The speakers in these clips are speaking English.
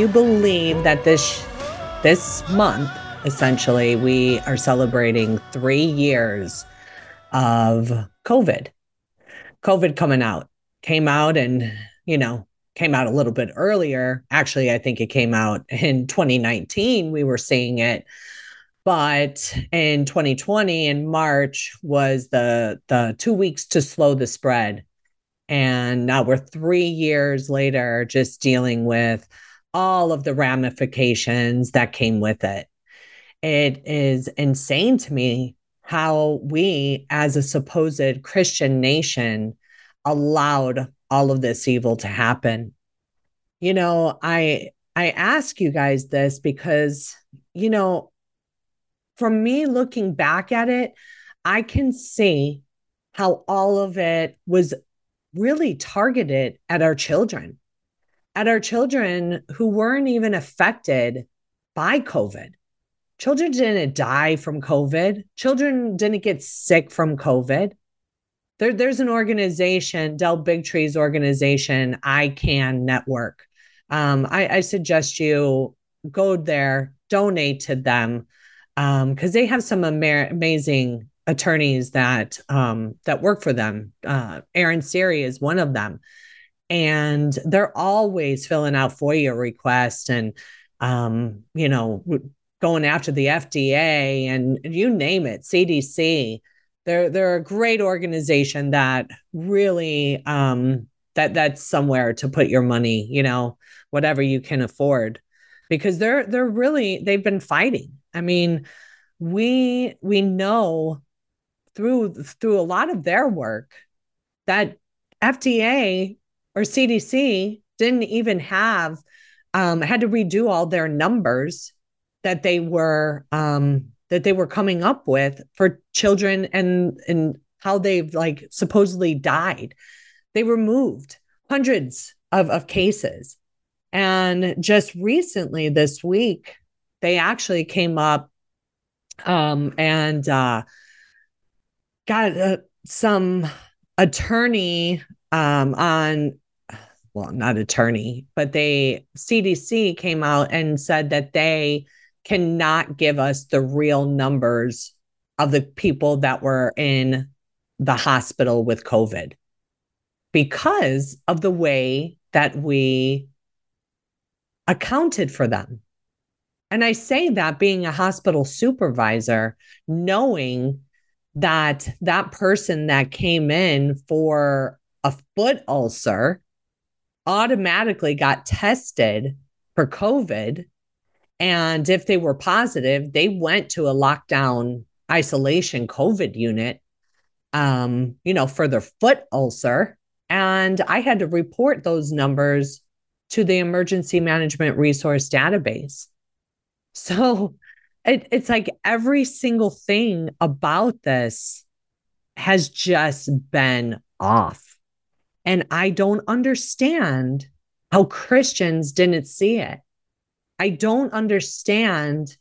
you believe that this this month essentially we are celebrating 3 years of COVID. COVID coming out. Came out and, you know, came out a little bit earlier. Actually, I think it came out in 2019 we were seeing it. But in 2020 in March was the the 2 weeks to slow the spread. And now we're 3 years later just dealing with all of the ramifications that came with it. It is insane to me how we, as a supposed Christian nation, allowed all of this evil to happen. You know, I I ask you guys this because, you know, from me looking back at it, I can see how all of it was really targeted at our children at our children who weren't even affected by COVID. Children didn't die from COVID. Children didn't get sick from COVID. There, there's an organization, Del Bigtree's organization, ICAN Network. Um, I, I, suggest you go there, donate to them, because um, they have some ama- amazing attorneys that um, that work for them. Uh, Aaron Siri is one of them and they're always filling out FOIA requests and um, you know going after the FDA and you name it, CDC. They're they're a great organization that really um, that that's somewhere to put your money, you know, whatever you can afford, because they're they're really they've been fighting. I mean, we we know through through a lot of their work that FDA or CDC didn't even have um, had to redo all their numbers that they were um, that they were coming up with for children and and how they've like supposedly died. They removed hundreds of, of cases. And just recently this week, they actually came up um, and uh, got uh, some attorney um, on well, not attorney, but they CDC came out and said that they cannot give us the real numbers of the people that were in the hospital with COVID because of the way that we accounted for them. And I say that being a hospital supervisor, knowing that that person that came in for a foot ulcer automatically got tested for COVID. And if they were positive, they went to a lockdown isolation COVID unit, um, you know, for their foot ulcer. And I had to report those numbers to the emergency management resource database. So it, it's like every single thing about this has just been off. And I don't understand how Christians didn't see it. I don't understand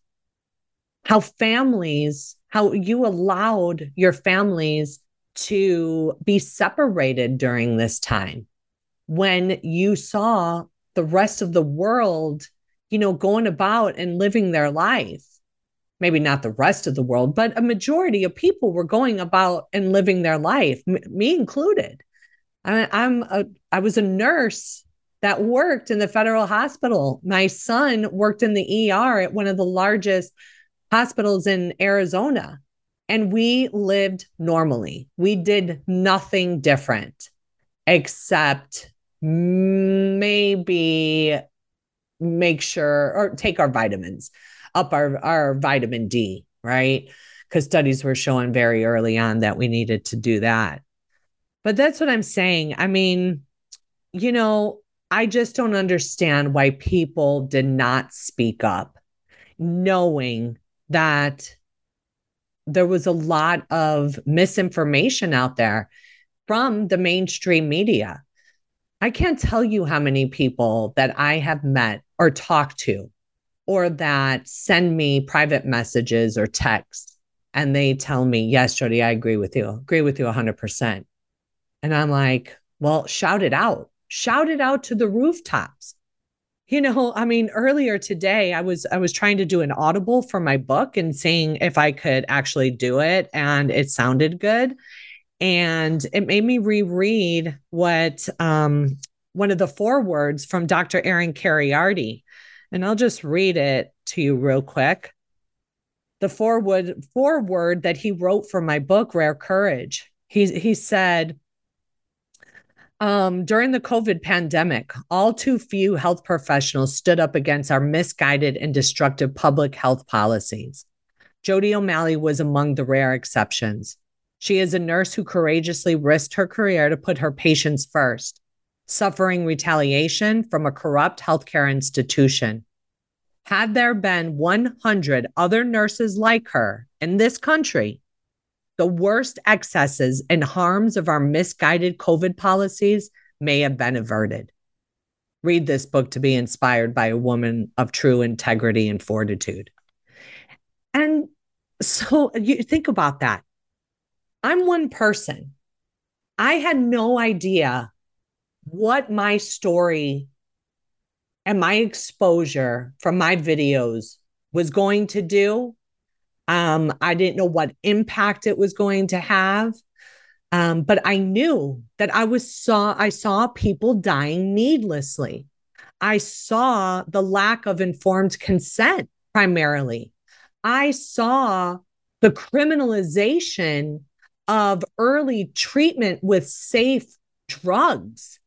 how families, how you allowed your families to be separated during this time when you saw the rest of the world, you know, going about and living their life. Maybe not the rest of the world, but a majority of people were going about and living their life, me included. I, I'm a, I was a nurse that worked in the federal hospital. My son worked in the ER at one of the largest hospitals in Arizona. And we lived normally. We did nothing different except maybe make sure or take our vitamins, up our, our vitamin D, right? Because studies were showing very early on that we needed to do that. But that's what I'm saying. I mean, you know, I just don't understand why people did not speak up, knowing that there was a lot of misinformation out there from the mainstream media. I can't tell you how many people that I have met or talked to or that send me private messages or texts and they tell me, Yes, Jodi, I agree with you, agree with you 100%. And I'm like, Well, shout it out, shout it out to the rooftops. You know, I mean, earlier today I was I was trying to do an audible for my book and seeing if I could actually do it and it sounded good and it made me reread what um, one of the forewords from Dr. Aaron Kheriaty, and I'll just read it to you real quick. The foreword foreword that he wrote for my book, Rare Courage. He he said. Um, during the COVID pandemic, all too few health professionals stood up against our misguided and destructive public health policies. Jodi O'Malley was among the rare exceptions. She is a nurse who courageously risked her career to put her patients first, suffering retaliation from a corrupt healthcare institution. Had there been 100 other nurses like her in this country, the worst excesses and harms of our misguided COVID policies may have been averted. Read this book to be inspired by a woman of true integrity and fortitude. And so you think about that. I'm one person. I had no idea what my story and my exposure from my videos was going to do. Um, I didn't know what impact it was going to have. Um, but I knew that I was saw I saw people dying needlessly. I saw the lack of informed consent primarily. I saw the criminalization of early treatment with safe drugs.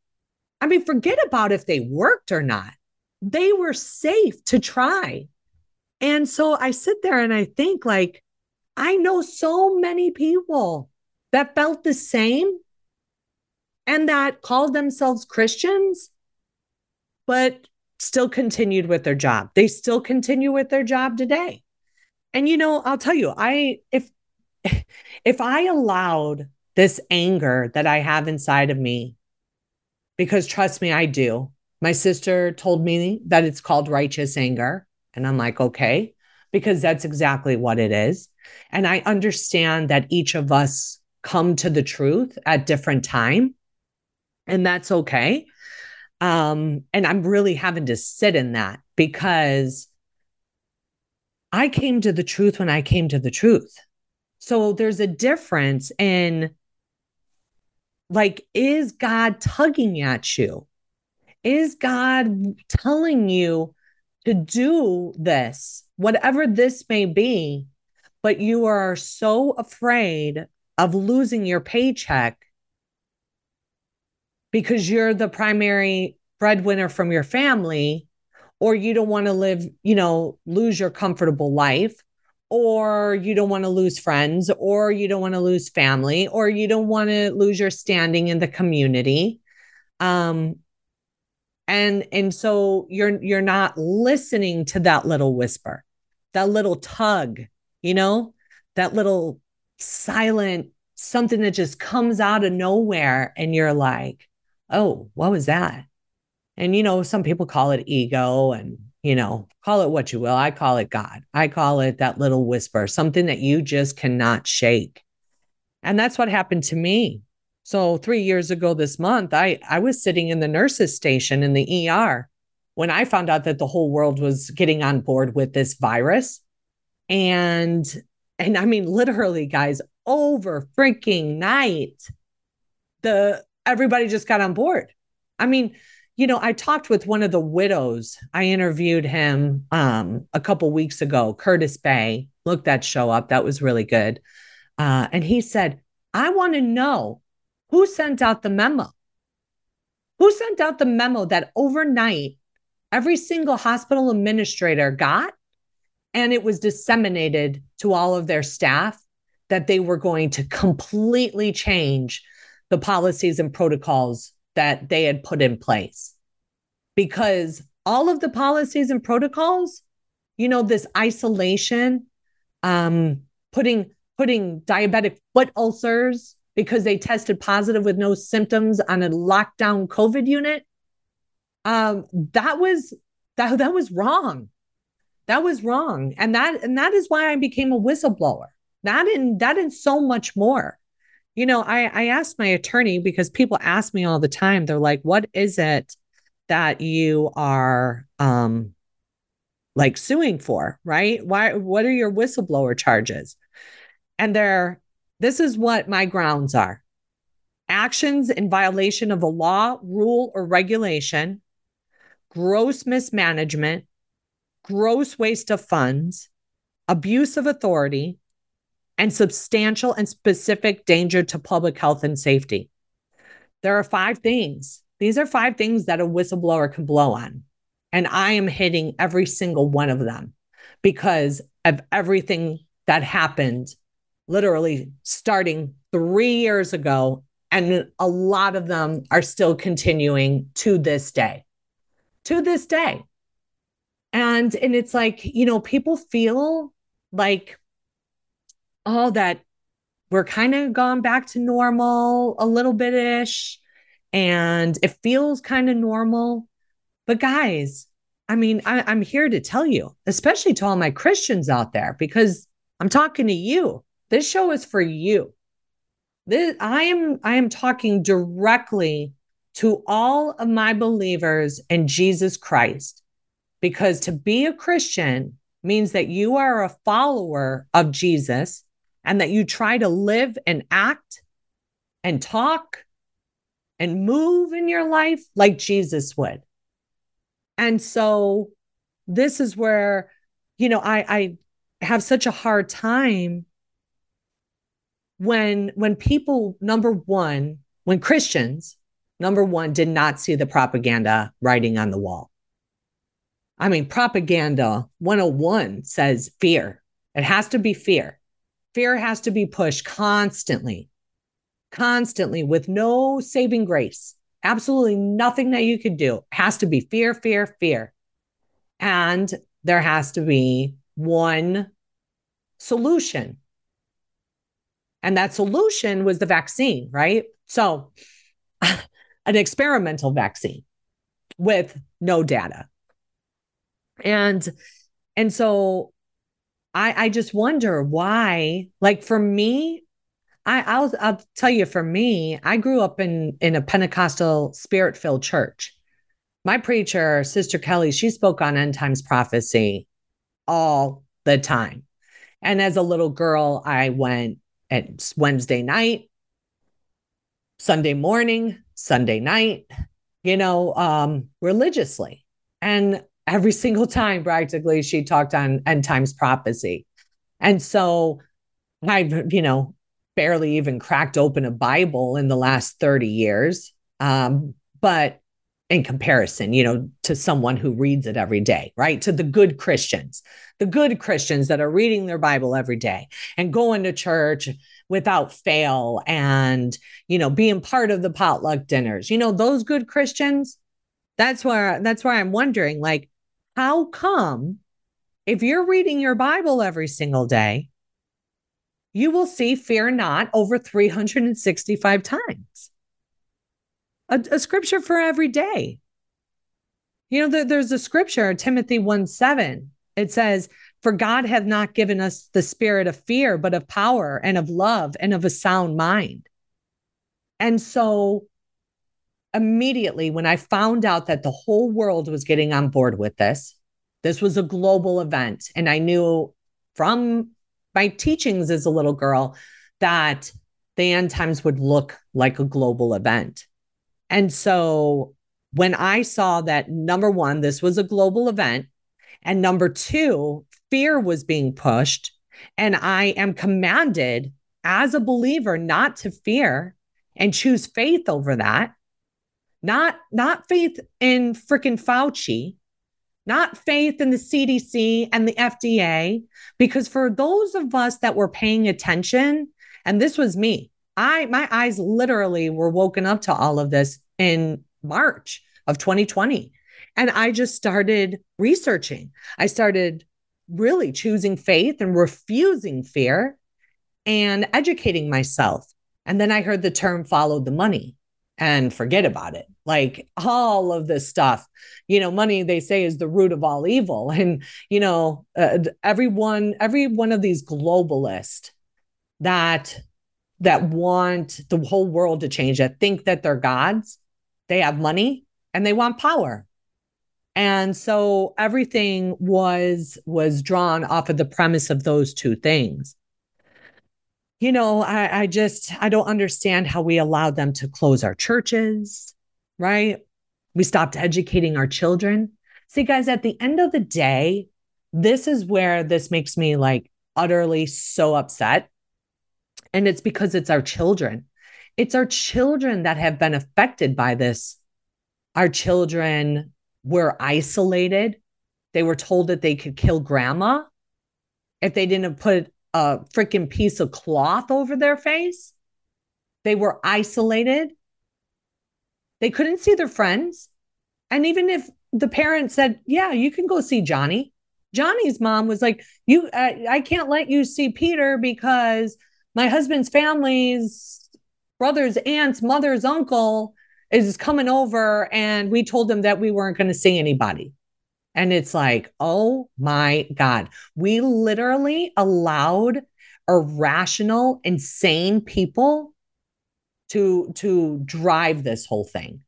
I mean, forget about if they worked or not. They were safe to try. And so I sit there and I think, like, I know so many people that felt the same and that called themselves Christians, but still continued with their job. They still continue with their job today. And you know, I'll tell you, I if if I allowed this anger that I have inside of me, because trust me, I do. My sister told me that it's called righteous anger. And I'm like, okay, because that's exactly what it is. And I understand that each of us come to the truth at different time. And that's okay. Um, and I'm really having to sit in that because I came to the truth when I came to the truth. So there's a difference in like, is God tugging at you? Is God telling you to do this, whatever this may be, but you are so afraid of losing your paycheck because you're the primary breadwinner from your family, or you don't want to live, you know, lose your comfortable life, or you don't want to lose friends, or you don't want to lose family, or you don't want to lose your standing in the community. Um, and and so you're you're not listening to that little whisper, that little tug, you know, that little silent something that just comes out of nowhere, and you're like, oh, what was that? And you know, some people call it ego and you know, call it what you will. I call it God. I call it that little whisper, something that you just cannot shake. And that's what happened to me. So 3 years ago this month, I I was sitting in the nurses station in the ER when I found out that the whole world was getting on board with this virus. And and I mean literally guys, over freaking night the everybody just got on board. I mean, you know, I talked with one of the widows. I interviewed him um, a couple weeks ago, Curtis Bay. Look that show up. That was really good. Uh, and he said, I want to know who sent out the memo. Who sent out the memo that overnight every single hospital administrator got and it was disseminated to all of their staff that they were going to completely change the policies and protocols that they had put in place. Because all of the policies and protocols, you know, this isolation, um, putting putting diabetic foot ulcers because they tested positive with no symptoms on a lockdown COVID unit. Um, that was that that was wrong. That was wrong. And that and that is why I became a whistleblower. That in that and so much more. You know, I I asked my attorney because people ask me all the time. They're like, "What is it that you are um like suing for, right? Why what are your whistleblower charges?" And they're this is what my grounds are. Actions in violation of a law, rule, or regulation, gross mismanagement, gross waste of funds, abuse of authority, and substantial and specific danger to public health and safety. There are five things. These are five things that a whistleblower can blow on. And I am hitting every single one of them because of everything that happened literally starting three years ago. And a lot of them are still continuing to this day. To this day and and it's like you know people feel like oh that we're kind of gone back to normal a little bit ish and it feels kind of normal but guys i mean I, i'm here to tell you especially to all my christians out there because i'm talking to you this show is for you this i am i am talking directly to all of my believers in jesus christ because to be a Christian means that you are a follower of Jesus and that you try to live and act and talk and move in your life like Jesus would. And so this is where, you know, I, I have such a hard time when when people number one when christians number one did not see the propaganda writing on the wall I mean, propaganda 101 says fear. It has to be fear. Fear has to be pushed constantly, constantly with no saving grace. Absolutely nothing that you could do. It has to be fear, fear, fear. And there has to be one solution. And that solution was the vaccine, right? So, an experimental vaccine with no data. And and so i i just wonder why like for me i i'll i'll tell you for me i grew up in in a pentecostal spirit filled church. My preacher sister kelly she spoke on end times prophecy all the time. And as a little girl i went at wednesday night sunday morning sunday night you know um religiously and every single time practically she talked on end times prophecy. And so I've, you know, barely even cracked open a Bible in the last 30 years. Um, but in comparison, you know, to someone who reads it every day, right? To the good Christians, the good Christians that are reading their Bible every day and going to church without fail and, you know, being part of the potluck dinners. You know, those good Christians, that's where that's where I'm wondering like how come if you're reading your Bible every single day, you will see fear not over 365 times? A, a scripture for every day. You know, there, there's a scripture, Timothy 1 7. It says, For God hath not given us the spirit of fear, but of power and of love and of a sound mind. And so immediately when I found out that the whole world was getting on board with this, this was a global event. And I knew from my teachings as a little girl that the end times would look like a global event. And so when I saw that number one, this was a global event, and number two, fear was being pushed, and I am commanded as a believer not to fear and choose faith over that. Not not faith in freaking Fauci, not faith in the CDC and the FDA because for those of us that were paying attention and this was me. I my eyes literally were woken up to all of this in March of 2020 and I just started researching. I started really choosing faith and refusing fear and educating myself. And then I heard the term follow the money and forget about it. Like all of this stuff, you know, money they say is the root of all evil. And, you know, uh, everyone, every one of these globalists that that want the whole world to change, that think that they're gods, they have money and they want power and so everything was was drawn off of the premise of those two things. You know I, I just i don't understand how we allowed them to close our churches right? We stopped educating our children. See guys at the end of the day this is where this makes me like utterly so upset. And it's because it's our children. It's our children that have been affected by this. Our children were isolated. They were told that they could kill grandma if they didn't put a freaking piece of cloth over their face. They were isolated. They couldn't see their friends. And even if the parents said, Yeah, you can go see Johnny, Johnny's mom was like, "You, I, I can't let you see Peter because my husband's family's brothers, aunts, mother's uncle is coming over and we told them that we weren't going to see anybody. And it's like, oh my God, we literally allowed irrational, insane people to, to drive this whole thing.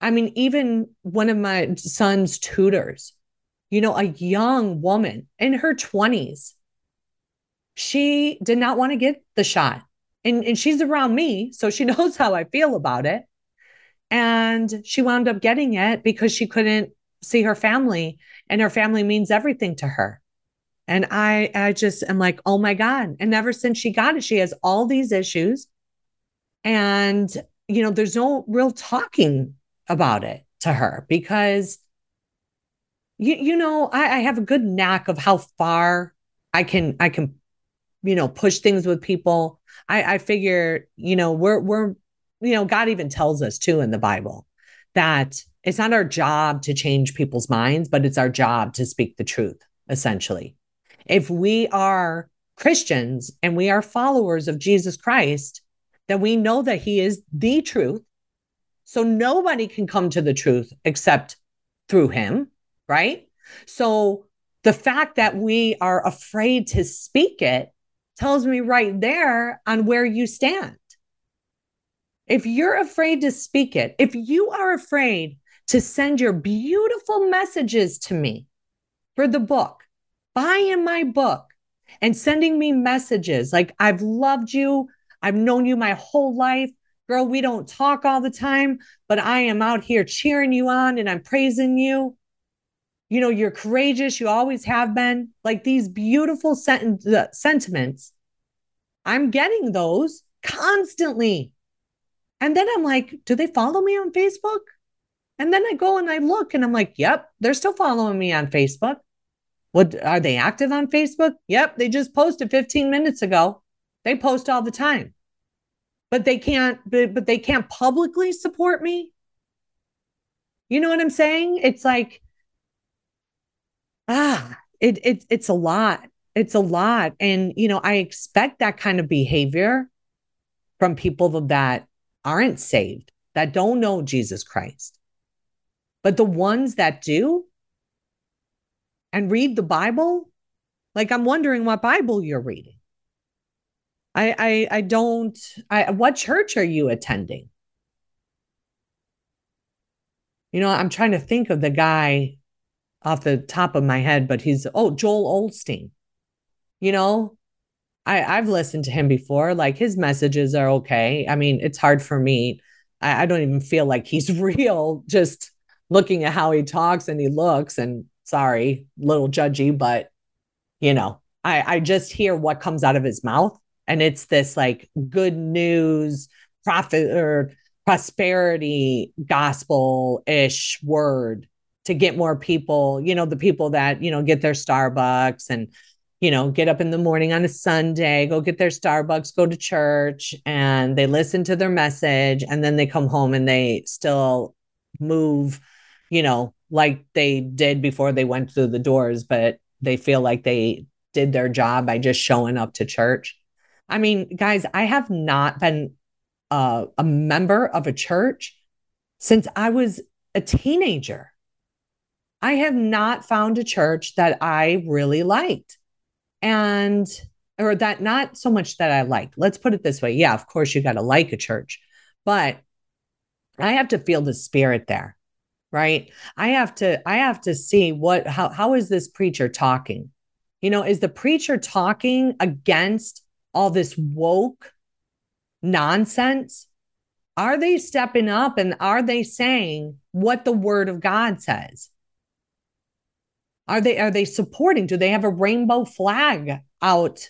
I mean, even one of my son's tutors, you know, a young woman in her 20s, she did not want to get the shot. And, and she's around me, so she knows how I feel about it. And she wound up getting it because she couldn't see her family and her family means everything to her. And I I just am like, "Oh my god." And ever since she got it, she has all these issues. And you know, there's no real talking about it to her because you you know, I, I have a good knack of how far I can I can you know push things with people. I I figure, you know, we're we're you know, God even tells us too in the Bible that it's not our job to change people's minds, but it's our job to speak the truth, essentially. If we are Christians and we are followers of Jesus Christ, then we know that he is the truth. So nobody can come to the truth except through him, right? So the fact that we are afraid to speak it tells me right there on where you stand. If you're afraid to speak it, if you are afraid to send your beautiful messages to me for the book, buying my book and sending me messages like, I've loved you, I've known you my whole life. Girl, we don't talk all the time, but I am out here cheering you on and I'm praising you. You know, you're courageous. You always have been. Like these beautiful sent- sentiments. I'm getting those constantly and then I'm like, do they follow me on Facebook? And then I go and I look and I'm like, yep, they're still following me on Facebook. What are they active on Facebook? Yep, they just posted 15 minutes ago. They post all the time. But they can't but, but they can't publicly support me. You know what I'm saying? It's like ah, it, it it's a lot. It's a lot and you know, I expect that kind of behavior from people that aren't saved, that don't know Jesus Christ. But the ones that do and read the Bible, like I'm wondering what Bible you're reading. I I I don't I what church are you attending? You know, I'm trying to think of the guy off the top of my head, but he's oh, Joel Osteen. You know, I, I've listened to him before. Like his messages are okay. I mean, it's hard for me. I, I don't even feel like he's real, just looking at how he talks and he looks. And sorry, little judgy, but you know, I, I just hear what comes out of his mouth. And it's this like good news prophet or prosperity gospel ish word to get more people, you know, the people that, you know, get their Starbucks and, you know, get up in the morning on a Sunday, go get their Starbucks, go to church, and they listen to their message. And then they come home and they still move, you know, like they did before they went through the doors, but they feel like they did their job by just showing up to church. I mean, guys, I have not been uh, a member of a church since I was a teenager. I have not found a church that I really liked. And, or that not so much that I liked. Let's put it this way. Yeah, of course, you got to like a church, but I have to feel the spirit there, right? I have to, I have to see what, how, how is this preacher talking? You know, is the preacher talking against all this woke nonsense? Are they stepping up and are they saying what the word of God says? Are they are they supporting? Do they have a rainbow flag out?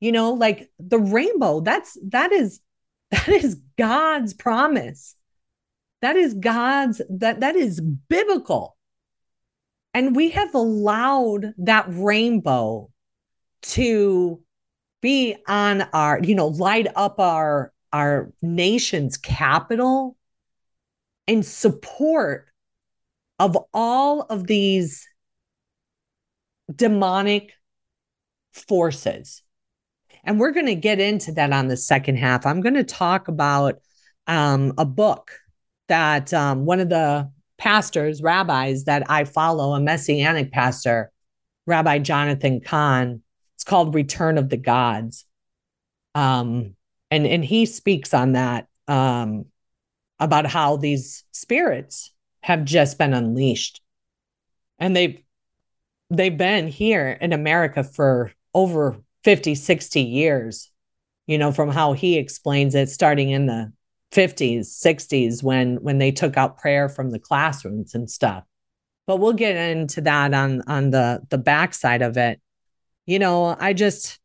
You know, like the rainbow, that's that is that is God's promise. That is God's that that is biblical. And we have allowed that rainbow to be on our, you know, light up our our nation's capital in support of all of these demonic forces. And we're going to get into that on the second half. I'm going to talk about um, a book that um, one of the pastors, rabbis that I follow, a messianic pastor, Rabbi Jonathan Cahn, it's called Return of the Gods. Um, and, and he speaks on that um, about how these spirits have just been unleashed. And they've they've been here in America for over 50, 60 years, you know, from how he explains it, starting in the 50s, 60s, when when they took out prayer from the classrooms and stuff. But we'll get into that on on the the backside of it. You know, I just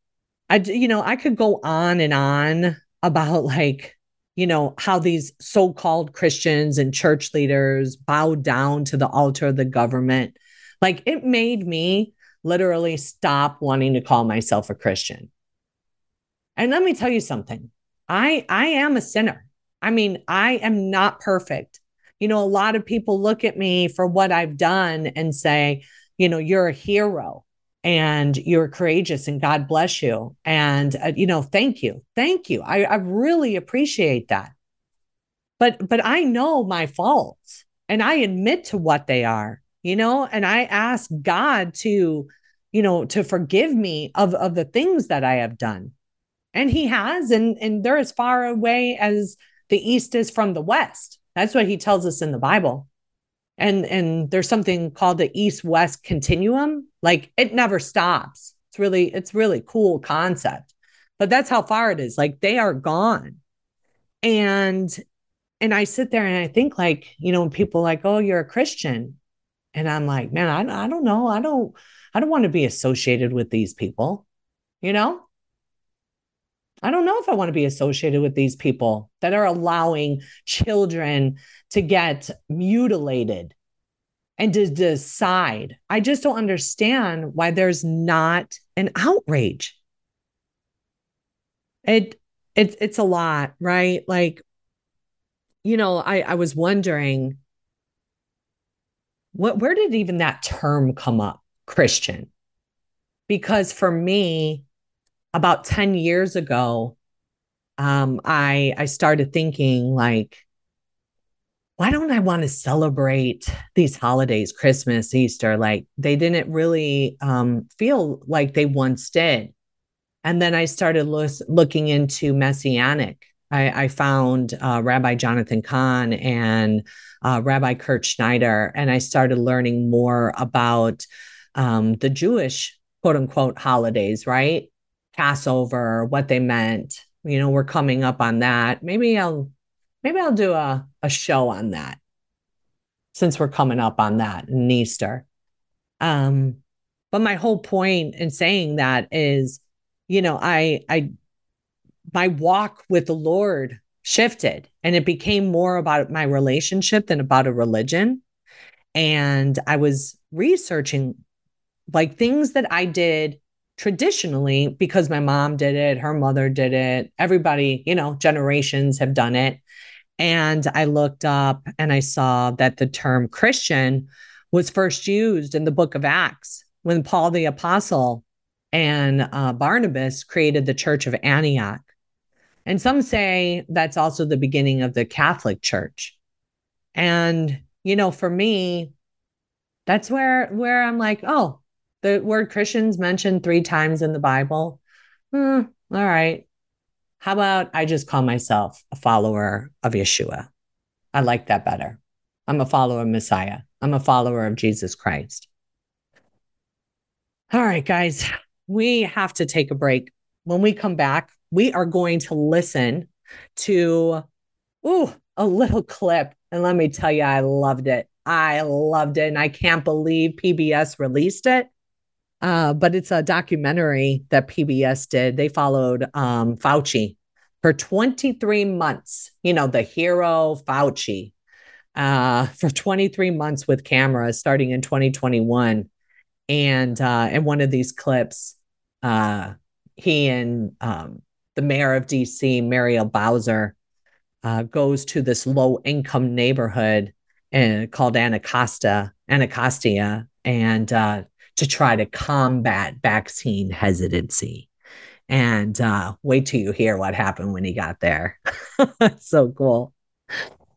I you know, I could go on and on about like you know how these so-called Christians and church leaders bow down to the altar of the government like it made me literally stop wanting to call myself a Christian. And let me tell you something. I I am a sinner. I mean, I am not perfect. You know, a lot of people look at me for what I've done and say, you know, you're a hero and you're courageous and God bless you. And, uh, you know, thank you. Thank you. I, I really appreciate that. But, but I know my faults and I admit to what they are you know? And i ask god to you know to forgive me of of the things that i have done. And he has and and they're as far away as the east is from the west. That's what he tells us in the bible. And and there's something called the east west continuum. Like it never stops. It's really it's really cool concept. But that's how far it is. Like they are gone. And and i sit there and i think like you know people like oh you're a christian and I'm like, man, I, I don't know. I don't, I don't want to be associated with these people, you know? I don't know if I want to be associated with these people that are allowing children to get mutilated and to decide. I just don't understand why there's not an outrage. It it it's a lot, right? Like, you know, I I was wondering what where did even that term come up christian? Because for me about 10 years ago um, i i started thinking like why don't i want to celebrate these holidays christmas easter? Like they didn't really um, feel like they once did. And then i started lo- looking into messianic I, I found uh, Rabbi Jonathan Cahn and uh, Rabbi Kurt Schneider, and I started learning more about um, the Jewish quote unquote holidays, right? Passover, what they meant. You know, we're coming up on that. Maybe I'll maybe I'll do a, a show on that since we're coming up on that in Easter. Um, but my whole point in saying that is, you know, I I my walk with the Lord shifted and it became more about my relationship than about a religion. And I was researching like things that I did traditionally because my mom did it, her mother did it, everybody, you know, generations have done it. And I looked up and I saw that the term Christian was first used in the book of Acts when Paul the Apostle and uh, Barnabas created the church of Antioch. And some say that's also the beginning of the Catholic Church. And, you know, for me, that's where where I'm like, oh, the word Christians mentioned three times in the Bible. Hmm, all right. How about I just call myself a follower of Yeshua? I like that better. I'm a follower of Messiah. I'm a follower of Jesus Christ. All right, guys, we have to take a break. When we come back, we are going to listen to ooh, a little clip. And let me tell you, I loved it. I loved it. And I can't believe PBS released it. Uh, but it's a documentary that PBS did. They followed um, Fauci for 23 months, you know, the hero Fauci, uh, for 23 months with cameras starting in 2021. And uh, in one of these clips, uh, he and um, the mayor of DC, Muriel Bowser, uh, goes to this low income neighborhood and called Anacostia, Anacostia, and uh, to try to combat vaccine hesitancy. And uh, wait till you hear what happened when he got there. so cool.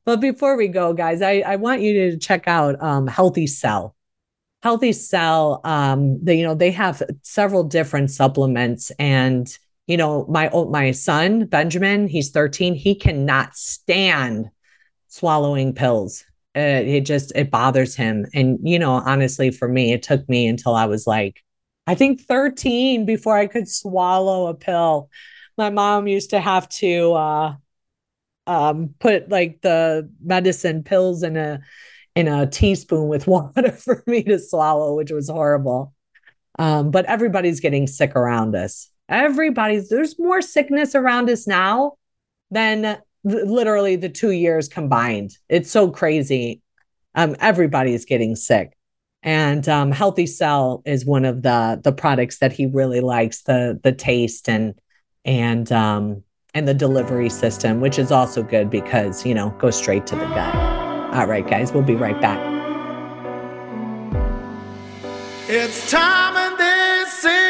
But before we go, guys, I, I want you to check out um, Healthy Cell. Healthy Cell, um, they, you know, they have several different supplements. And, you know, my my son, Benjamin, he's 13, he cannot stand swallowing pills. It just it bothers him. And you know honestly for me it took me until i was like i think 13 before i could swallow a pill. My mom used to have to uh um put like the medicine pills in a in a teaspoon with water for me to swallow which was horrible. Um but everybody's getting sick around us everybody's there's more sickness around us now than literally the two years combined. It's so crazy. Um, everybody's getting sick. And um, Healthy Cell is one of the the products that he really likes the the taste and and um, and the delivery system, which is also good because you know go straight to the gut. All right, guys, we'll be right back. It's time and this is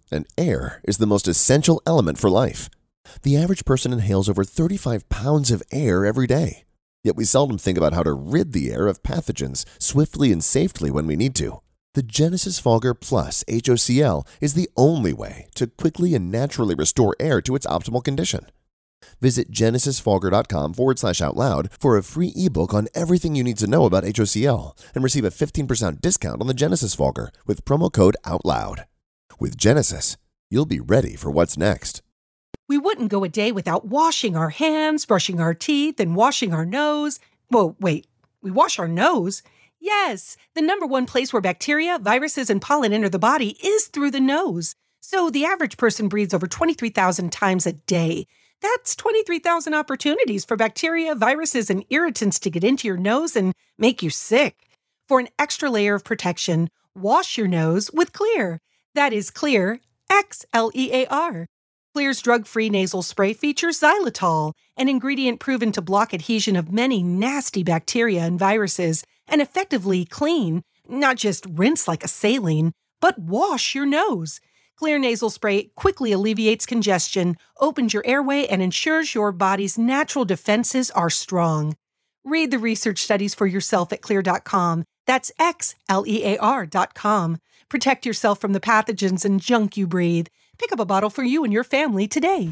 and air is the most essential element for life. The average person inhales over 35 pounds of air every day, yet we seldom think about how to rid the air of pathogens swiftly and safely when we need to. The Genesis Fogger Plus HOCl is the only way to quickly and naturally restore air to its optimal condition. Visit genesisfogger.com forward slash out loud for a free ebook on everything you need to know about HOCl and receive a 15% discount on the Genesis Fogger with promo code OUTLOUD. With Genesis, you'll be ready for what's next. We wouldn't go a day without washing our hands, brushing our teeth, and washing our nose. Well, wait, we wash our nose? Yes, the number one place where bacteria, viruses, and pollen enter the body is through the nose. So the average person breathes over 23,000 times a day. That's 23,000 opportunities for bacteria, viruses, and irritants to get into your nose and make you sick. For an extra layer of protection, wash your nose with Xlear. That is Xlear, X L E A R. Xlear's drug free nasal spray features xylitol, an ingredient proven to block adhesion of many nasty bacteria and viruses and effectively clean, not just rinse like a saline, but wash your nose. Clear nasal spray quickly alleviates congestion, opens your airway, and ensures your body's natural defenses are strong. Read the research studies for yourself at xlear.com. That's X L E A R.com. Protect yourself from the pathogens and junk you breathe. Pick up a bottle for you and your family today.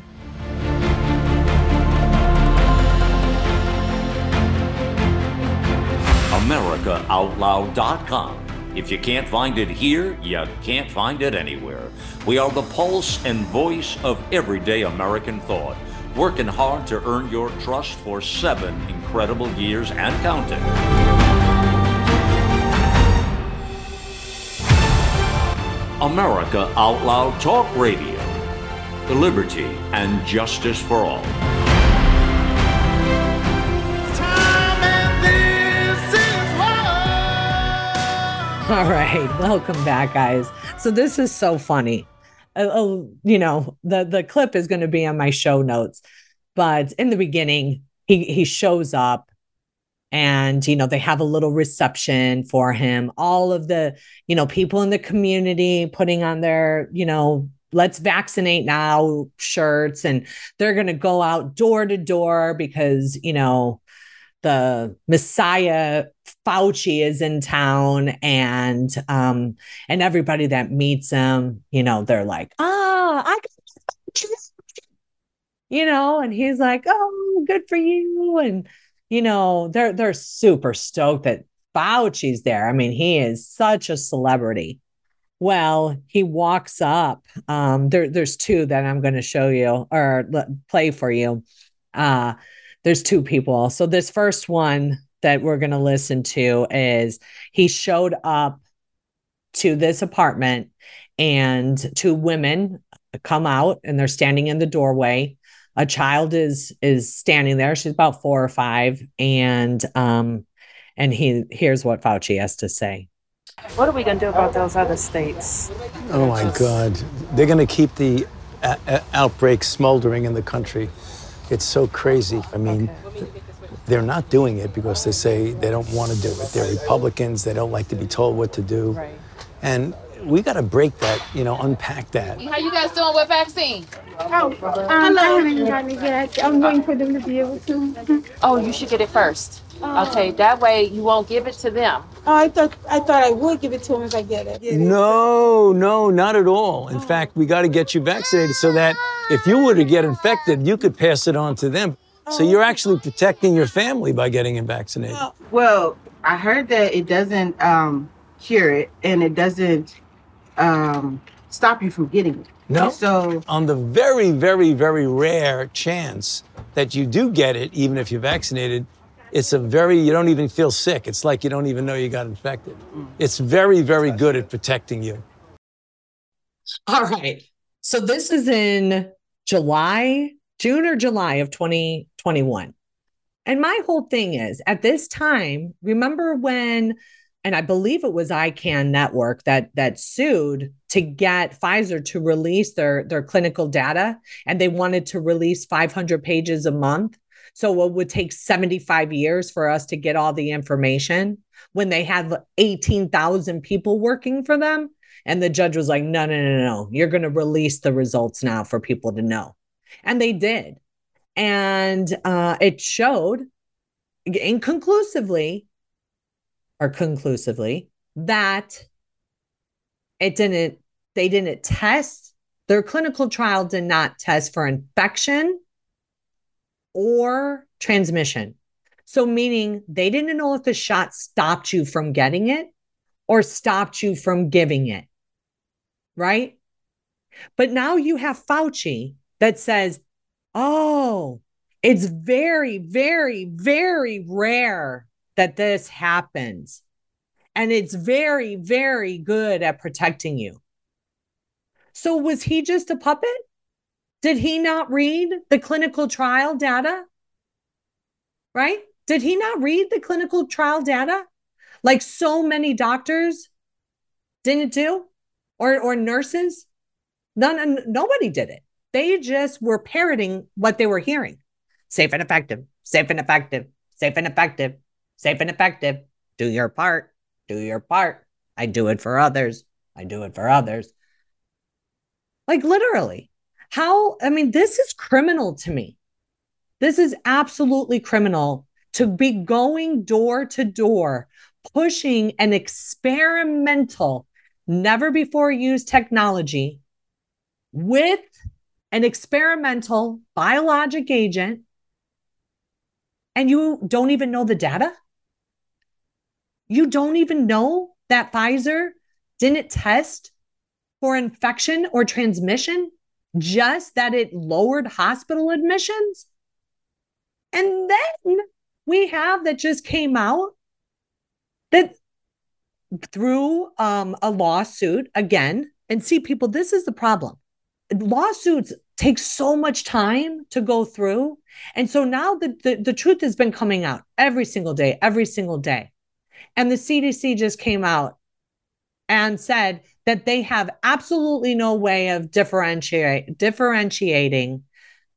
AmericaOutloud.com. If you can't find it here, you can't find it anywhere. We are the pulse and voice of everyday American thought, working hard to earn your trust for seven incredible years and counting. America Out Loud Talk Radio. The liberty and justice for all. Time and this is. All right, welcome back, guys. So this is so funny. Uh, uh, you know, the the clip is going to be on my show notes, but in the beginning, he he shows up, and you know they have a little reception for him. All of the you know people in the community putting on their you know let's vaccinate now shirts, and they're going to go out door to door because you know the Messiah Fauci is in town and um and everybody that meets him, you know, they're like, "Ah, I got you know, and he's like, "Oh, good for you." And you know, they're they're super stoked that Fauci's there. I mean, he is such a celebrity. Well, he walks up. Um, there, there's two that I'm going to show you or l- play for you. Uh, there's two people. So this first one that we're going to listen to is he showed up to this apartment and two women come out and they're standing in the doorway. A child is is standing there. She's about 4 or 5 and um and he here's what Fauci has to say. What are we going to do about those other states? Oh my God. They're going to keep the a- a- outbreak smoldering in the country. It's so crazy. I mean, they're not doing it because they say they don't want to do it. They're Republicans. They don't like to be told what to do. Right. And we got to break that, you know, unpack that. How you guys doing with vaccine? Oh, um, I haven't gotten it yet. I'm waiting for them to be able to. Oh, you should get it first. Okay, that way you won't give it to them. Oh, I thought I thought I would give it to him if I get it. No, no, not at all. In fact, we got to get you vaccinated so that if you were to get infected, you could pass it on to them. So you're actually protecting your family by getting it vaccinated. Well, I heard that it doesn't um, cure it and it doesn't um, stop you from getting it. No. So on the very, very, very rare chance that you do get it, even if you're vaccinated, it's a very, you don't even feel sick. It's like you don't even know you got infected. Mm. It's very, very good at protecting you. All right. So this is in July, June or July of 2021. And my whole thing is at this time, remember when, and I believe it was ICAN Network that that sued to get Pfizer to release their their clinical data, and they wanted to release 500 pages a month. So it would take 75 years for us to get all the information when they had 18,000 people working for them. And the judge was like, no, no, no, no. You're going to release the results now for people to know. And they did. And uh, it showed inconclusively or conclusively that it didn't, they didn't test, their clinical trial did not test for infection or transmission. So, meaning they didn't know if the shot stopped you from getting it or stopped you from giving it. Right. But now you have Fauci that says, oh, it's very, very, very rare that this happens. And it's very, very good at protecting you. So, was he just a puppet? Did he not read the clinical trial data? Right? Did he not read the clinical trial data like so many doctors didn't do or, or nurses? None, nobody did it. They just were parroting what they were hearing. Safe and effective, safe and effective, safe and effective, safe and effective. Do your part, do your part. I do it for others. I do it for others. Like literally. How, I mean, this is criminal to me. This is absolutely criminal to be going door to door, pushing an experimental, never before used technology with an experimental biologic agent and you don't even know the data? You don't even know that Pfizer didn't test for infection or transmission, just that it lowered hospital admissions? And then we have that just came out that through um, a lawsuit again, and see, people, this is the problem. Lawsuits take so much time to go through. And so now the, the, the truth has been coming out every single day, every single day. And the CDC just came out and said that they have absolutely no way of differentiate, differentiating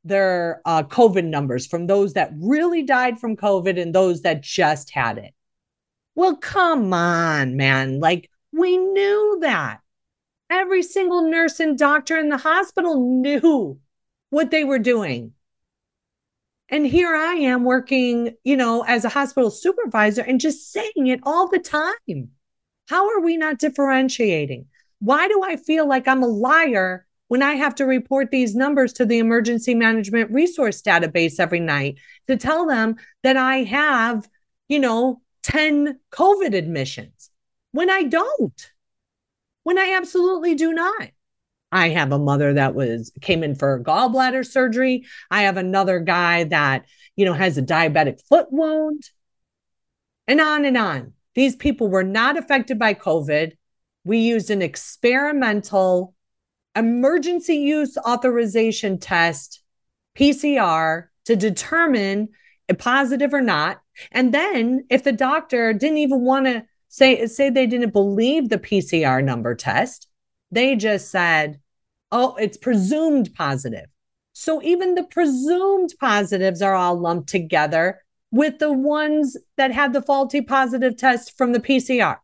their uh, COVID numbers from those that really died from COVID and those that just had it. Well, come on, man. Like, we knew that. Every single nurse and doctor in the hospital knew what they were doing. And here I am working, you know, as a hospital supervisor and just saying it all the time. How are we not differentiating? Why do I feel like I'm a liar when I have to report these numbers to the emergency management resource database every night to tell them that I have, you know, 10 COVID admissions when I don't, when I absolutely do not. I have a mother that was came in for gallbladder surgery. I have another guy that, you know, has a diabetic foot wound. And on and on. These people were not affected by COVID. We used an experimental emergency use authorization test, PCR, to determine a positive or not. And then if the doctor didn't even want to say, say they didn't believe the PCR number test, they just said, oh, it's presumed positive. So even the presumed positives are all lumped together with the ones that had the faulty positive test from the PCR.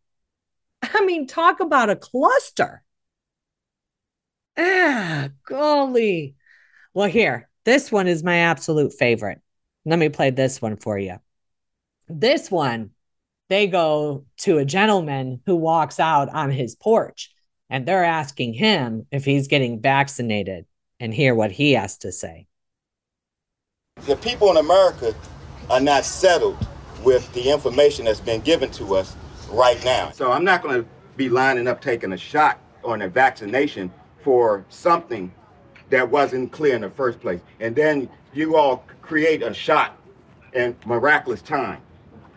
I mean, talk about a cluster. Ah, golly. Well, here, this one is my absolute favorite. Let me play this one for you. This one, they go to a gentleman who walks out on his porch and they're asking him if he's getting vaccinated and hear what he has to say. The people in America are not settled with the information that's been given to us right now. So I'm not going to be lining up taking a shot or a vaccination for something that wasn't clear in the first place. And then you all create a shot in miraculous time.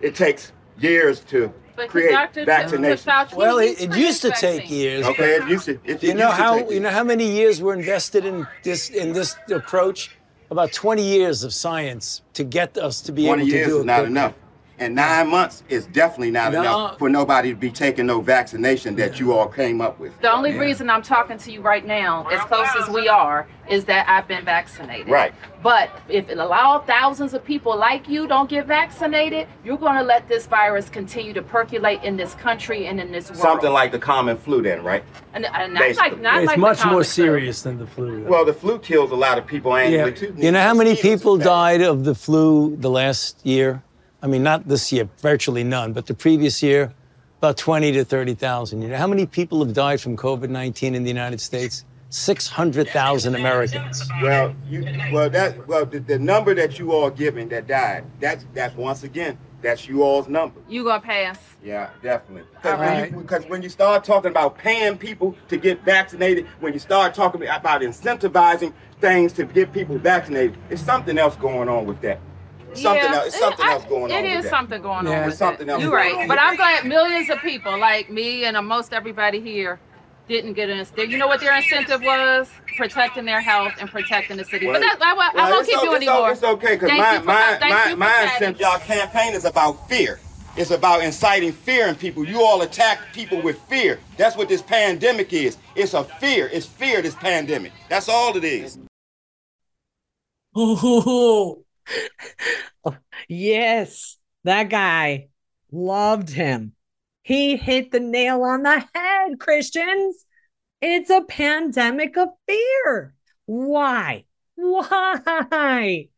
It takes years to But create Dr. vaccination. Fauci, Well, it, it used to his take years. Okay, it used to. It, you it know used to how you know how many years were invested in this in this approach? About 20 years of science to get us to be able to do it. 20 years do is it. not quickly. enough. And nine months is definitely not No. enough uh, for nobody to be taking no vaccination that you all came up with. The only reason I'm talking to you right now, as close as we are, is that I've been vaccinated. Right. But if it allow thousands of people like you don't get vaccinated, you're going to let this virus continue to percolate in this country and in this world. Something like the common flu, then, right? and, and not like not It's like the much more common flu. serious than the flu. Well, the flu kills a lot of people yeah. annually too. You know how many people died of the flu the last year? I mean, not this year, virtually none, but the previous year, about 20 to 30,000. You know how many people have died from COVID-19 in the United States? 600,000 Americans. Well, you well that well the, the number that you all giving that died. That's that's once again that's you all's number. You gonna pass? Yeah, definitely. Because All when, right. you, because when you start talking about paying people to get vaccinated, when you start talking about incentivizing things to get people vaccinated, it's something else going on with that. Something Yeah, else. It's something I- else going on. It with is that. something going Yeah. on. There's with something it. else You're right, but I'm glad millions of people like me and most everybody here didn't get an. You know what their incentive was? Protecting their health and protecting the city. Well, but that, I, won't- I won't keep o- you it's o- anymore. It's okay, because my my my my chatting. since y'all campaign is about fear. It's about inciting fear in people. You all attack people with fear. That's what this pandemic is. It's a fear. It's fear, this pandemic. That's all it is. Oh, Oh, yes, that guy loved him. He hit the nail on the head, Christians. It's a pandemic of fear. Why? Why?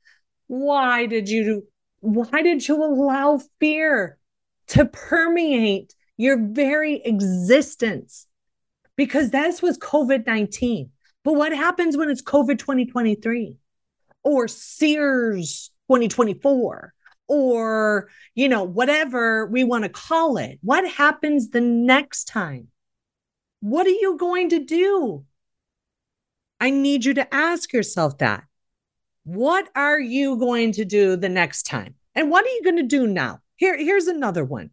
Why did you why did you allow fear to permeate your very existence? Because that's was COVID-19. But what happens when it's COVID 2023 or SARS 2024 or, you know, whatever we want to call it? What happens the next time? What are you going to do? I need you to ask yourself that. What are you going to do the next time? And what are you going to do now? Here, here's another one.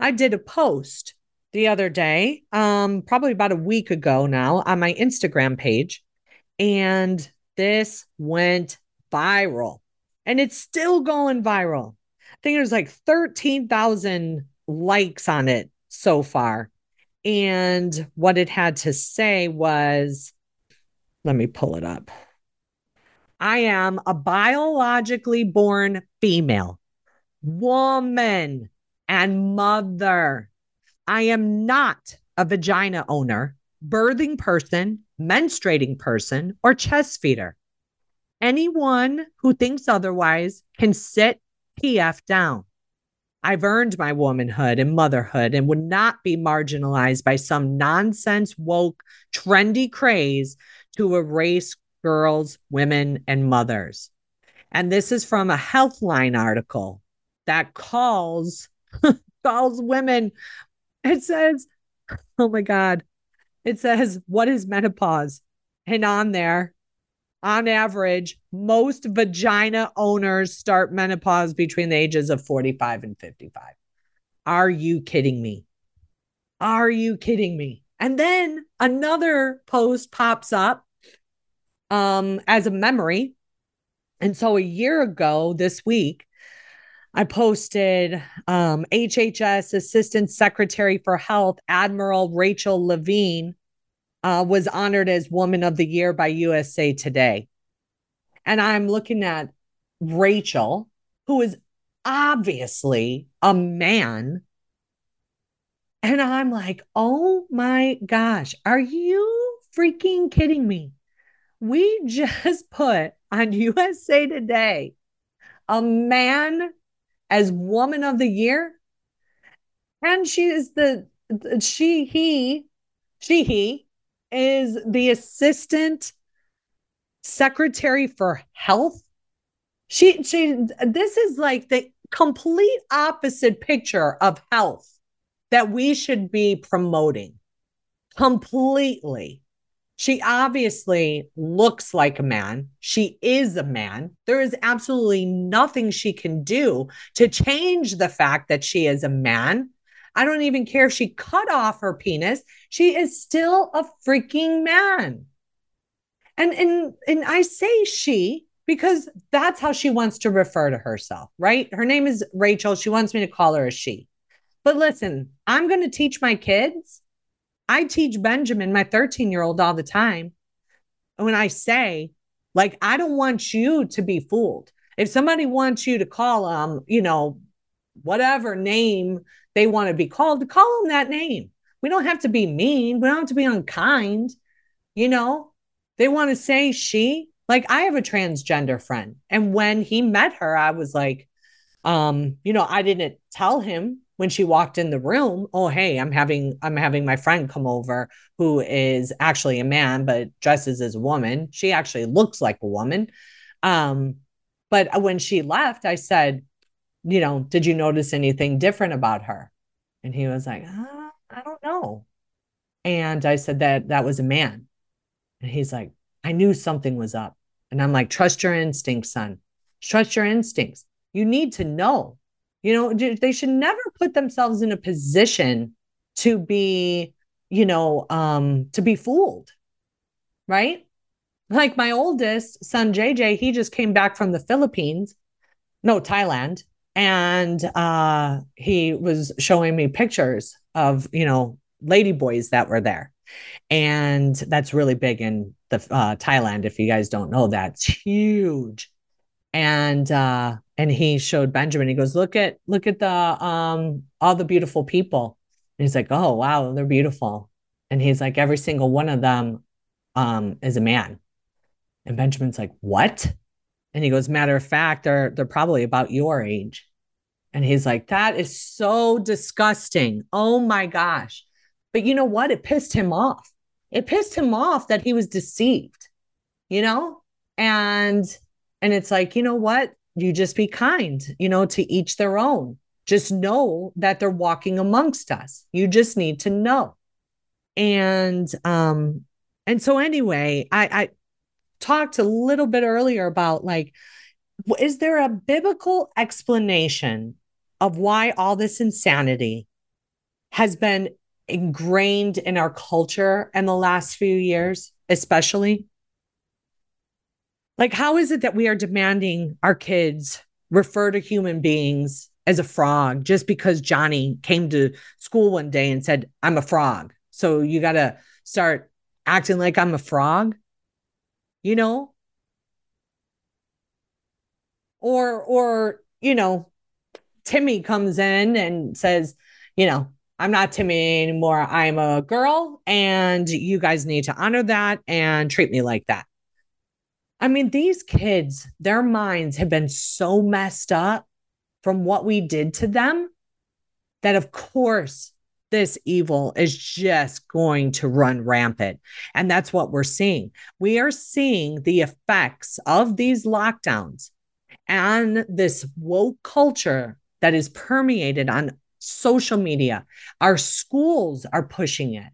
I did a post the other day, um, probably about a week ago now, on my Instagram page, and this went viral. And it's still going viral. I think there's like 13,000 likes on it so far. And what it had to say was, let me pull it up. I am a biologically born female, woman, and mother. I am not a vagina owner, birthing person, menstruating person, or chest feeder. Anyone who thinks otherwise can sit PF down. I've earned my womanhood and motherhood and would not be marginalized by some nonsense, woke, trendy craze to erase girls, women, and mothers. And this is from a Healthline article that calls calls women. It says, "Oh my God!" It says, "What is menopause?" And on there, on average, most vagina owners start menopause between the ages of 45 and 55. Are you kidding me? Are you kidding me? And then another post pops up um, as a memory. And so a year ago this week, I posted um, HHS Assistant Secretary for Health, Admiral Rachel Levine, uh, was honored as Woman of the Year by USA Today. And I'm looking at Rachel, who is obviously a man. And I'm like, oh my gosh, are you freaking kidding me? We just put on USA Today a man as Woman of the Year. And she is the, she, he, she, he is the assistant secretary for health. She she this is like the complete opposite picture of health that we should be promoting. Completely. She obviously looks like a man. She is a man. There is absolutely nothing she can do to change the fact that she is a man. I don't even care if she cut off her penis. She is still a freaking man. And and and I say she because that's how she wants to refer to herself, right? Her name is Rachel. She wants me to call her a she. But listen, I'm going to teach my kids. I teach Benjamin, my 13 year old, all the time. When I say, like, I don't want you to be fooled. If somebody wants you to call them, um, you know, whatever name they want to be called, call them that name. We don't have to be mean. We don't have to be unkind. You know, they want to say she. Like I have a transgender friend, and when he met her, I was like, um, you know, I didn't tell him when she walked in the room, oh hey, I'm having I'm having my friend come over who is actually a man but dresses as a woman. She actually looks like a woman. Um, but when she left, I said, you know, did you notice anything different about her? And he was like, uh, I don't know. And I said that that was a man. And he's like, I knew something was up. And I'm like, trust your instincts, son. Trust your instincts. You need to know. You know, they should never put themselves in a position to be, you know, um, to be fooled. Right? Like my oldest son, JJ, he just came back from the Philippines, no, Thailand. And uh, he was showing me pictures of you know lady boys that were there. And that's really big in the uh, thailand if you guys don't know that's huge. And uh and he showed benjamin. He goes look at look at the um all the beautiful people. And he's like oh wow they're beautiful. And he's like every single one of them um is a man. And benjamin's like what and he goes, matter of fact, they're they're probably about your age. And he's like, that is so disgusting. Oh my gosh. But you know what? It pissed him off. It pissed him off that he was deceived, you know? And and it's like, you know what? You just be kind, you know, to each their own. Just know that they're walking amongst us. You just need to know. And um and so anyway, I I talked a little bit earlier about like, is there a biblical explanation of why all this insanity has been ingrained in our culture in the last few years, especially? Like, how is it that we are demanding our kids refer to human beings as a frog just because Johnny came to school one day and said, I'm a frog? So you got to start acting like I'm a frog? You know? Or or you know timmy comes in and says you know i'm not timmy anymore i'm a girl and you guys need to honor that and treat me like that. I mean these kids their minds have been so messed up from what we did to them that of course this evil is just going to run rampant. And that's what we're seeing. We are seeing the effects of these lockdowns and this woke culture that is permeated on social media. Our schools are pushing it.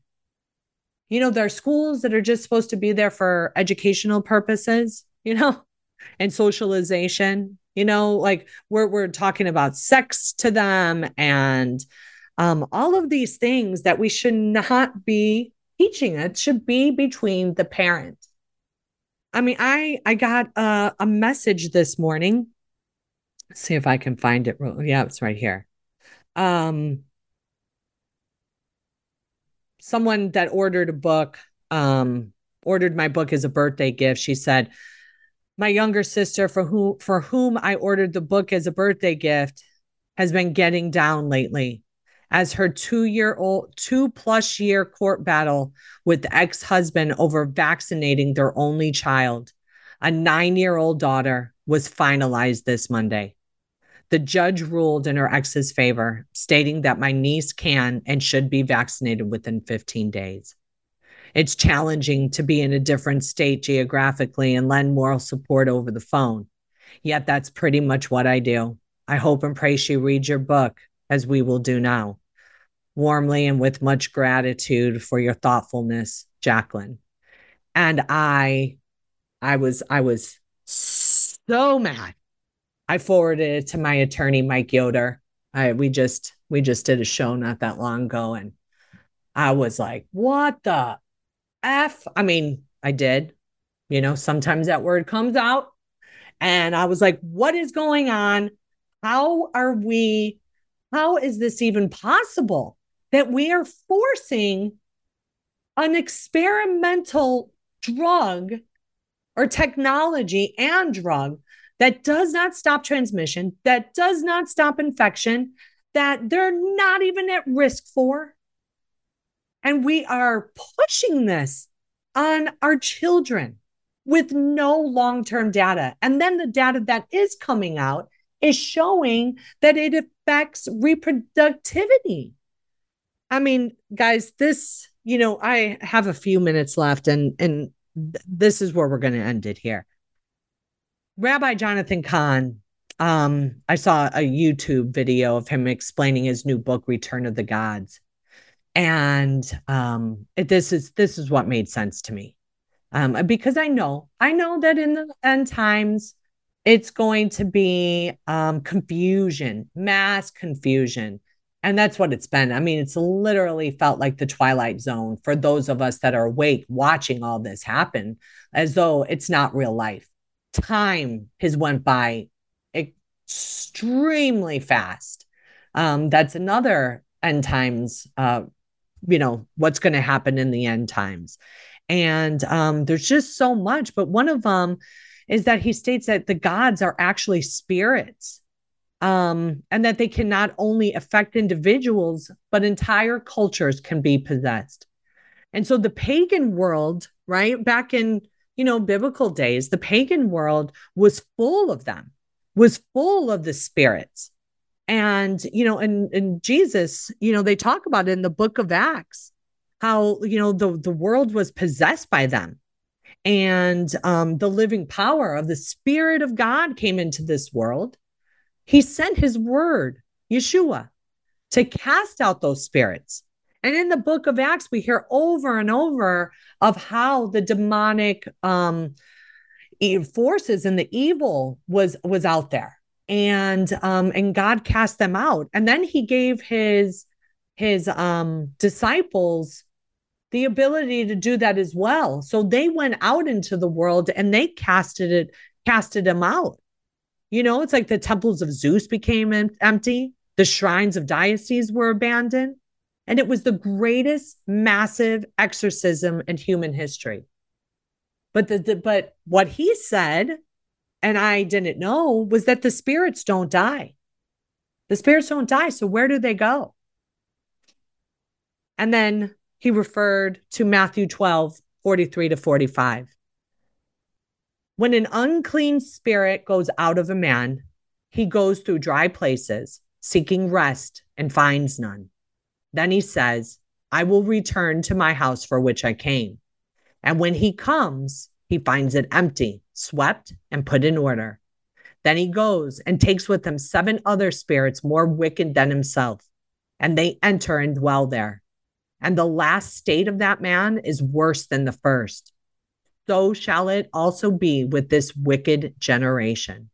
You know, there are schools that are just supposed to be there for educational purposes, you know, and socialization. You know, like we're we're talking about sex to them and um, all of these things that we should not be teaching. It should be between the parent. I mean, I I got a, a message this morning. Let's see if I can find it. Yeah, it's right here. Um, someone that ordered a book, um, ordered my book as a birthday gift. She said, "My younger sister, for whom for whom I ordered the book as a birthday gift, has been getting down lately as her two year old, two plus year court battle with the ex husband over vaccinating their only child, a nine year old daughter, was finalized this Monday. The judge ruled in her ex's favor, stating that my niece can and should be vaccinated within 15 days. It's challenging to be in a different state geographically and lend moral support over the phone. Yet that's pretty much what I do. I hope and pray she reads your book as we will do now. Warmly and with much gratitude for your thoughtfulness, Jacqueline. And I, I was, I was so mad. I forwarded it to my attorney, Mike Yoder. I, we just, we just did a show not that long ago. And I was like, what the F? I mean, I did, you know, sometimes that word comes out. And I was like, what is going on? How are we how is this even possible that we are forcing an experimental drug or technology and drug that does not stop transmission, that does not stop infection, that they're not even at risk for? And we are pushing this on our children with no long term data. And then the data that is coming out is showing that it affects reproductivity. I mean, guys, this, you know, I have a few minutes left and and th- this is where we're going to end it here. Rabbi Jonathan Cahn, um, I saw a YouTube video of him explaining his new book, Return of the Gods. And um, it, this is this is what made sense to me. Um, because I know, I know that in the end times, it's going to be um, confusion, mass confusion. And that's what it's been. I mean, it's literally felt like the twilight zone for those of us that are awake watching all this happen as though it's not real life. Time has went by extremely fast. Um, that's another end times, uh, you know, what's going to happen in the end times. And um, there's just so much. But one of them is that he states that the gods are actually spirits um, and that they can not only affect individuals, but entire cultures can be possessed. And so the pagan world, right, back in, you know, biblical days, the pagan world was full of them, was full of the spirits. And, you know, and, and Jesus, you know, they talk about it in the book of Acts, how, you know, the, the world was possessed by them. And um, the living power of the Spirit of God came into this world he sent his word, Yeshua, to cast out those spirits. And in the book of Acts, we hear over and over of how the demonic um, forces and the evil was was out there, and um, and God cast them out. And then He gave His His um, disciples the ability to do that as well. So they went out into the world and they casted it, casted them out. You know, it's like the temples of Zeus became em- empty, the shrines of Dionysus were abandoned, and it was the greatest massive exorcism in human history. But the, the but what he said, and I didn't know, was that the spirits don't die. The spirits don't die. So where do they go? And then he referred to Matthew 12, 43 to 45. When an unclean spirit goes out of a man, he goes through dry places, seeking rest, and finds none. Then he says, I will return to my house for which I came. And when he comes, he finds it empty, swept, and put in order. Then he goes and takes with him seven other spirits more wicked than himself, and they enter and dwell there. And the last state of that man is worse than the first so shall it also be with this wicked generation.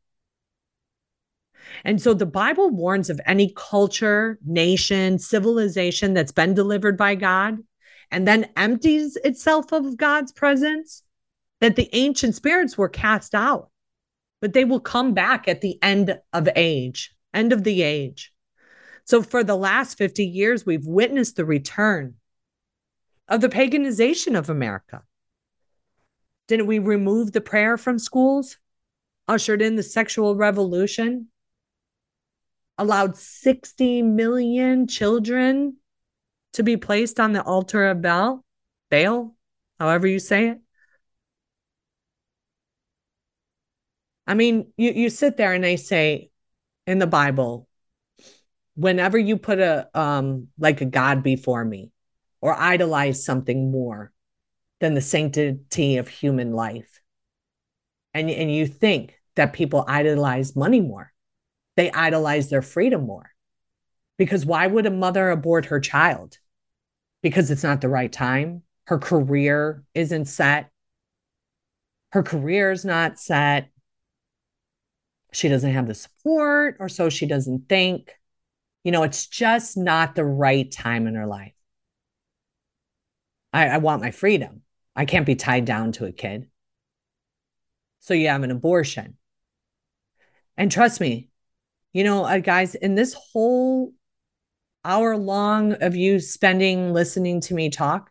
And so the Bible warns of any culture, nation, civilization that's been delivered by God and then empties itself of God's presence, that the ancient spirits were cast out, but they will come back at the end of age, end of the age. So for the last 50 years, we've witnessed the return of the paganization of America. Didn't we remove the prayer from schools? Ushered in the sexual revolution? Allowed 60 million children to be placed on the altar of Baal? Baal, however you say it. I mean, you, you sit there and they say in the Bible, whenever you put a um like a God before me or idolize something more, than the sanctity of human life. And, and you think that people idolize money more, they idolize their freedom more. Because why would a mother abort her child? Because it's not the right time. Her career isn't set. Her career is not set. She doesn't have the support, or so she doesn't think. You know, it's just not the right time in her life. I, I want my freedom. I can't be tied down to a kid. So you have an abortion. And trust me, you know, uh, guys, in this whole hour long of you spending listening to me talk,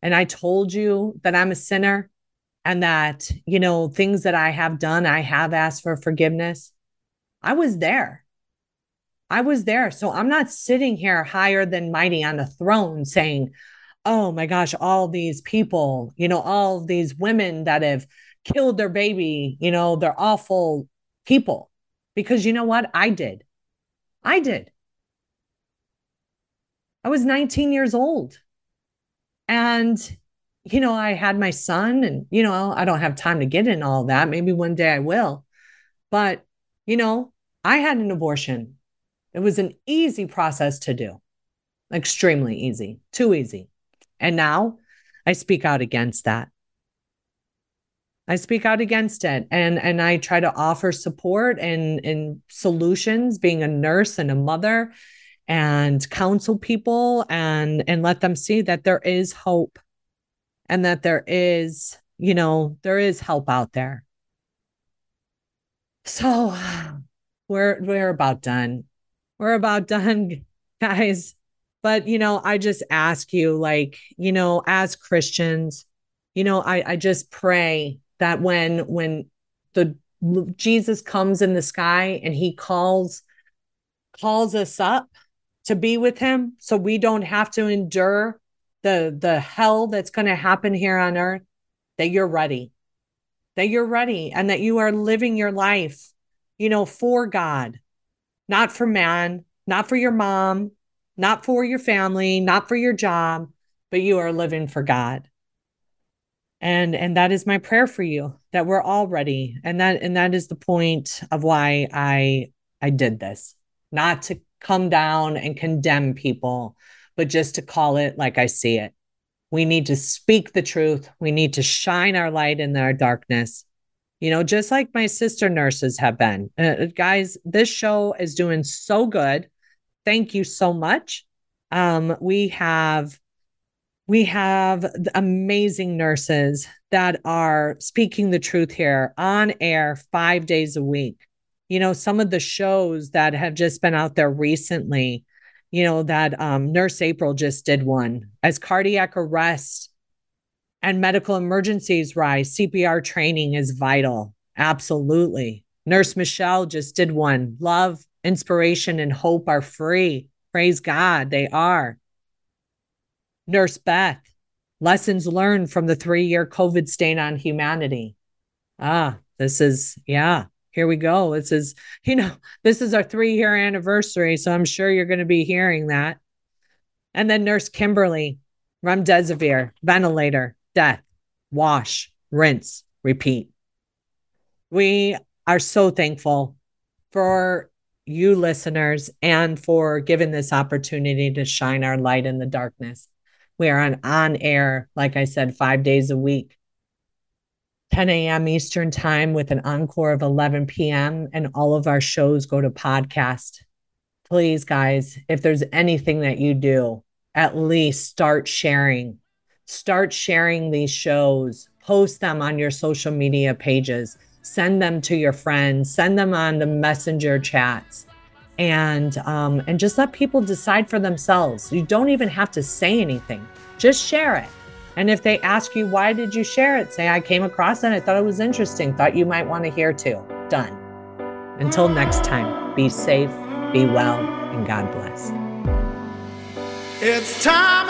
and I told you that I'm a sinner and that, you know, things that I have done, I have asked for forgiveness. I was there. I was there. So I'm not sitting here higher than mighty on a throne saying, oh my gosh, all these people, you know, all these women that have killed their baby, you know, they're awful people. Because you know what? I did. I did. I was 19 years old. And, you know, I had my son, and, you know, I don't have time to get in all that. Maybe one day I will. But, you know, I had an abortion. It was an easy process to do, extremely easy, too easy. And now I speak out against that. I speak out against it and and I try to offer support and and solutions being a nurse and a mother and counsel people and and let them see that there is hope and that there is you know there is help out there so we're we're about done. We're about done, guys. But you know, I just ask you, like, you know, as Christians, you know, I, I just pray that when when the Jesus comes in the sky and he calls calls us up to be with him so we don't have to endure the the hell that's going to happen here on earth that you're ready that you're ready and that you are living your life you know for God not for man not for your mom not for your family not for your job but you are living for God. And and that is my prayer for you that we're all ready. And that and that is the point of why i i did this. Not to come down and condemn people but just to call it like i see it. We need to speak the truth. We need to shine our light in our darkness you know just like my sister nurses have been. Uh, guys this show is doing so good. Thank you so much. Um we have we have amazing nurses that are speaking the truth here on air five days a week. You know, some of the shows that have just been out there recently, you know, that um, Nurse April just did one as cardiac arrest and medical emergencies rise. CPR training is vital. Absolutely. Nurse Michelle just did one. Love, inspiration, and hope are free. Praise God, they are. Nurse Beth, lessons learned from the three year COVID stain on humanity. Ah, this is, yeah, here we go. This is, you know, this is our three year anniversary. So I'm sure you're going to be hearing that. And then Nurse Kimberly, remdesivir, ventilator, death, wash, rinse, repeat. We are so thankful for you listeners and for giving this opportunity to shine our light in the darkness. We are on, on air, like I said, five days a week. 10 a.m. Eastern time with an encore of 11 p.m. And all of our shows go to podcast. Please, guys, if there's anything that you do, at least start sharing. Start sharing these shows, post them on your social media pages, send them to your friends, send them on the messenger chats and um, and just let people decide for themselves. You don't even have to say anything; just share it. And if they ask you why did you share it, say I came across it. I thought it was interesting. Thought you might want to hear too. Done. Until next time, be safe, be well, and God bless. It's time